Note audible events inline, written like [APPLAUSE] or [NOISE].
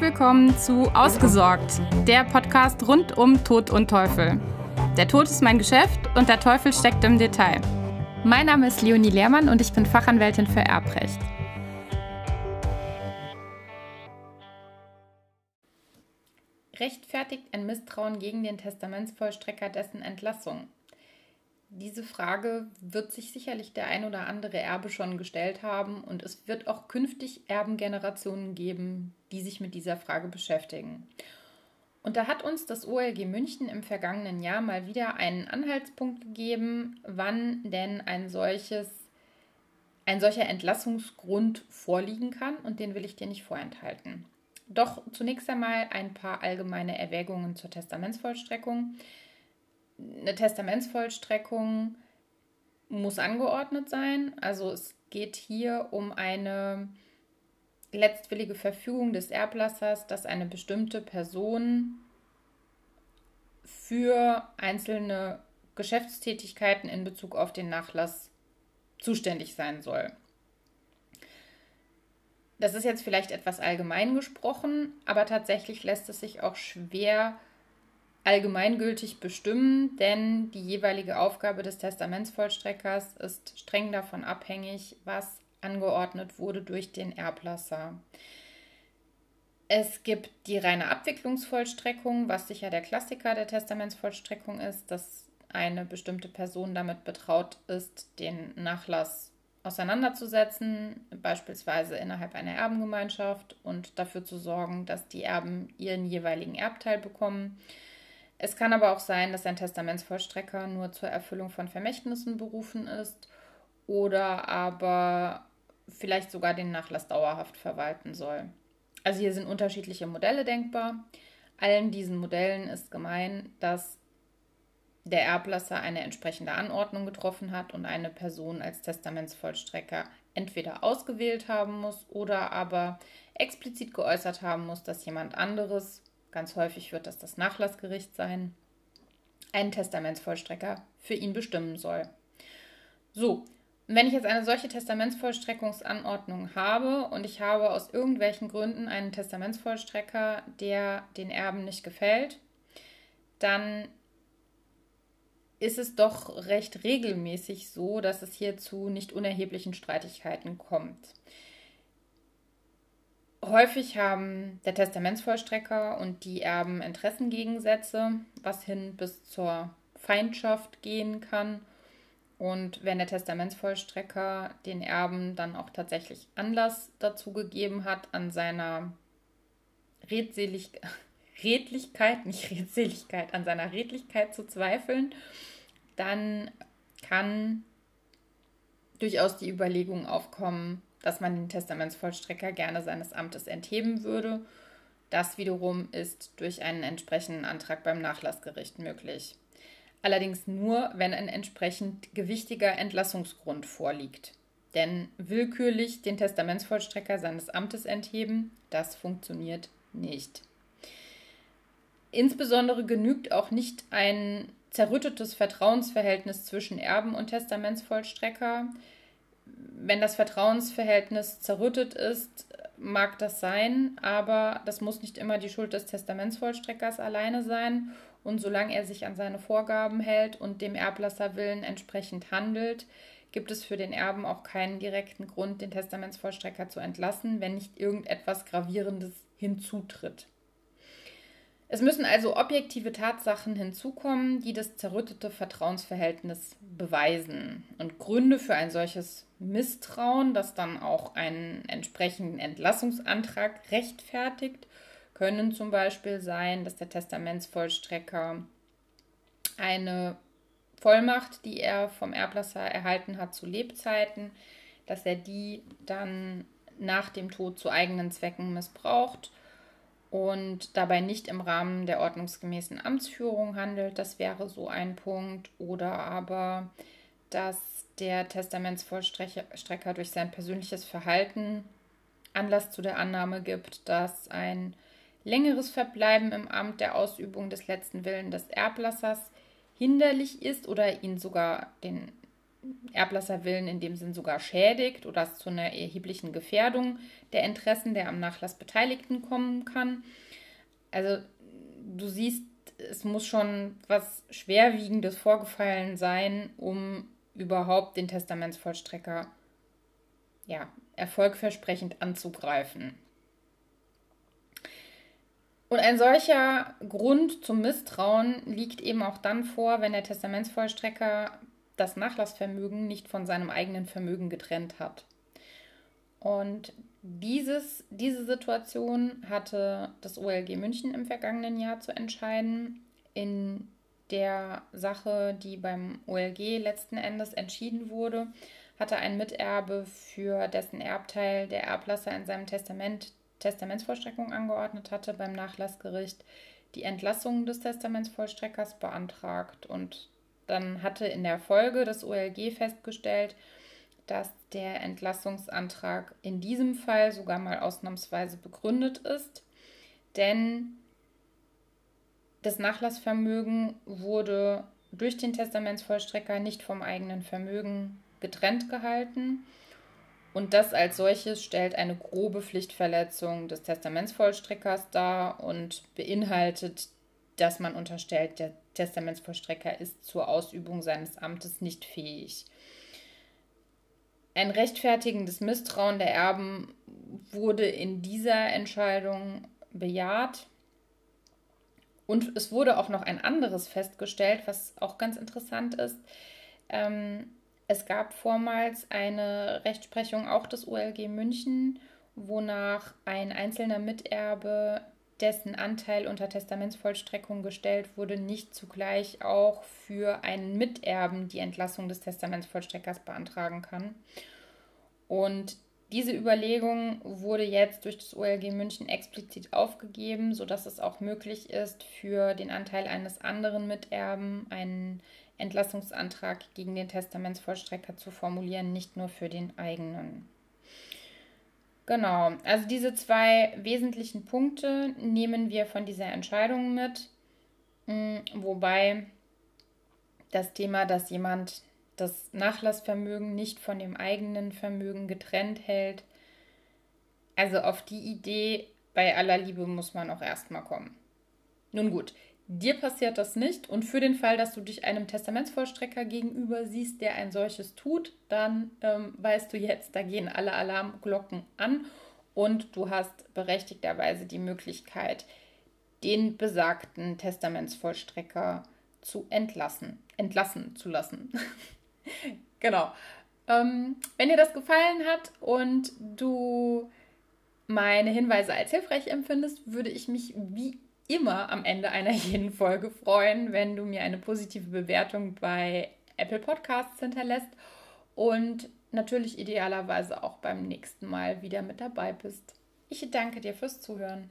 Willkommen zu Ausgesorgt, der Podcast rund um Tod und Teufel. Der Tod ist mein Geschäft und der Teufel steckt im Detail. Mein Name ist Leonie Lehrmann und ich bin Fachanwältin für Erbrecht. Rechtfertigt ein Misstrauen gegen den Testamentsvollstrecker dessen Entlassung? Diese Frage wird sich sicherlich der ein oder andere Erbe schon gestellt haben und es wird auch künftig Erbengenerationen geben, die sich mit dieser Frage beschäftigen. Und da hat uns das OLG München im vergangenen Jahr mal wieder einen Anhaltspunkt gegeben, wann denn ein solches ein solcher Entlassungsgrund vorliegen kann und den will ich dir nicht vorenthalten. Doch zunächst einmal ein paar allgemeine Erwägungen zur Testamentsvollstreckung eine Testamentsvollstreckung muss angeordnet sein. Also es geht hier um eine letztwillige Verfügung des Erblassers, dass eine bestimmte Person für einzelne Geschäftstätigkeiten in Bezug auf den Nachlass zuständig sein soll. Das ist jetzt vielleicht etwas allgemein gesprochen, aber tatsächlich lässt es sich auch schwer allgemeingültig bestimmen, denn die jeweilige Aufgabe des Testamentsvollstreckers ist streng davon abhängig, was angeordnet wurde durch den Erblasser. Es gibt die reine Abwicklungsvollstreckung, was sicher der Klassiker der Testamentsvollstreckung ist, dass eine bestimmte Person damit betraut ist, den Nachlass auseinanderzusetzen, beispielsweise innerhalb einer Erbengemeinschaft und dafür zu sorgen, dass die Erben ihren jeweiligen Erbteil bekommen. Es kann aber auch sein, dass ein Testamentsvollstrecker nur zur Erfüllung von Vermächtnissen berufen ist oder aber vielleicht sogar den Nachlass dauerhaft verwalten soll. Also hier sind unterschiedliche Modelle denkbar. Allen diesen Modellen ist gemein, dass der Erblasser eine entsprechende Anordnung getroffen hat und eine Person als Testamentsvollstrecker entweder ausgewählt haben muss oder aber explizit geäußert haben muss, dass jemand anderes ganz häufig wird das das Nachlassgericht sein, einen Testamentsvollstrecker für ihn bestimmen soll. So, wenn ich jetzt eine solche Testamentsvollstreckungsanordnung habe und ich habe aus irgendwelchen Gründen einen Testamentsvollstrecker, der den Erben nicht gefällt, dann ist es doch recht regelmäßig so, dass es hier zu nicht unerheblichen Streitigkeiten kommt. Häufig haben der Testamentsvollstrecker und die Erben Interessengegensätze, was hin bis zur Feindschaft gehen kann. Und wenn der Testamentsvollstrecker den Erben dann auch tatsächlich Anlass dazu gegeben hat, an seiner Redselig [LAUGHS] Redlichkeit, nicht Redseligkeit, an seiner Redlichkeit zu zweifeln, dann kann durchaus die Überlegung aufkommen, dass man den Testamentsvollstrecker gerne seines Amtes entheben würde. Das wiederum ist durch einen entsprechenden Antrag beim Nachlassgericht möglich. Allerdings nur, wenn ein entsprechend gewichtiger Entlassungsgrund vorliegt. Denn willkürlich den Testamentsvollstrecker seines Amtes entheben, das funktioniert nicht. Insbesondere genügt auch nicht ein zerrüttetes Vertrauensverhältnis zwischen Erben und Testamentsvollstrecker, wenn das Vertrauensverhältnis zerrüttet ist, mag das sein, aber das muss nicht immer die Schuld des Testamentsvollstreckers alleine sein. Und solange er sich an seine Vorgaben hält und dem Erblasserwillen entsprechend handelt, gibt es für den Erben auch keinen direkten Grund, den Testamentsvollstrecker zu entlassen, wenn nicht irgendetwas Gravierendes hinzutritt. Es müssen also objektive Tatsachen hinzukommen, die das zerrüttete Vertrauensverhältnis beweisen. Und Gründe für ein solches Misstrauen, das dann auch einen entsprechenden Entlassungsantrag rechtfertigt, können zum Beispiel sein, dass der Testamentsvollstrecker eine Vollmacht, die er vom Erblasser erhalten hat zu Lebzeiten, dass er die dann nach dem Tod zu eigenen Zwecken missbraucht und dabei nicht im Rahmen der ordnungsgemäßen Amtsführung handelt. Das wäre so ein Punkt. Oder aber, dass der Testamentsvollstrecker durch sein persönliches Verhalten Anlass zu der Annahme gibt, dass ein längeres Verbleiben im Amt der Ausübung des letzten Willen des Erblassers hinderlich ist oder ihn sogar den Erblasserwillen in dem Sinn sogar schädigt oder es zu einer erheblichen Gefährdung der Interessen der am Nachlass Beteiligten kommen kann. Also du siehst, es muss schon was Schwerwiegendes vorgefallen sein, um überhaupt den Testamentsvollstrecker ja, erfolgversprechend anzugreifen. Und ein solcher Grund zum Misstrauen liegt eben auch dann vor, wenn der Testamentsvollstrecker das Nachlassvermögen nicht von seinem eigenen Vermögen getrennt hat. Und dieses, diese Situation hatte das OLG München im vergangenen Jahr zu entscheiden. In der Sache, die beim OLG letzten Endes entschieden wurde, hatte ein Miterbe, für dessen Erbteil der Erblasser in seinem Testament Testamentsvollstreckung angeordnet hatte, beim Nachlassgericht die Entlassung des Testamentsvollstreckers beantragt. Und dann hatte in der Folge das OLG festgestellt, dass der Entlassungsantrag in diesem Fall sogar mal ausnahmsweise begründet ist, denn das Nachlassvermögen wurde durch den Testamentsvollstrecker nicht vom eigenen Vermögen getrennt gehalten. Und das als solches stellt eine grobe Pflichtverletzung des Testamentsvollstreckers dar und beinhaltet, dass man unterstellt, der Testamentsvollstrecker ist zur Ausübung seines Amtes nicht fähig. Ein rechtfertigendes Misstrauen der Erben wurde in dieser Entscheidung bejaht. Und es wurde auch noch ein anderes festgestellt, was auch ganz interessant ist. Ähm, es gab vormals eine Rechtsprechung auch des OLG München, wonach ein einzelner Miterbe, dessen Anteil unter Testamentsvollstreckung gestellt wurde, nicht zugleich auch für einen Miterben die Entlassung des Testamentsvollstreckers beantragen kann. Und diese Überlegung wurde jetzt durch das OLG München explizit aufgegeben, sodass es auch möglich ist, für den Anteil eines anderen Miterben einen Entlassungsantrag gegen den Testamentsvollstrecker zu formulieren, nicht nur für den eigenen. Genau, also diese zwei wesentlichen Punkte nehmen wir von dieser Entscheidung mit, mm, wobei das Thema, dass jemand das Nachlassvermögen nicht von dem eigenen Vermögen getrennt hält. Also auf die Idee bei aller Liebe muss man auch erstmal kommen. Nun gut, dir passiert das nicht und für den Fall, dass du dich einem Testamentsvollstrecker gegenüber siehst, der ein solches tut, dann ähm, weißt du jetzt, da gehen alle Alarmglocken an und du hast berechtigterweise die Möglichkeit, den besagten Testamentsvollstrecker zu entlassen, entlassen zu lassen. [LAUGHS] genau. Ähm, wenn dir das gefallen hat und du meine Hinweise als hilfreich empfindest, würde ich mich wie immer am Ende einer [LAUGHS] jeden Folge freuen, wenn du mir eine positive Bewertung bei Apple Podcasts hinterlässt und natürlich idealerweise auch beim nächsten Mal wieder mit dabei bist. Ich danke dir fürs Zuhören.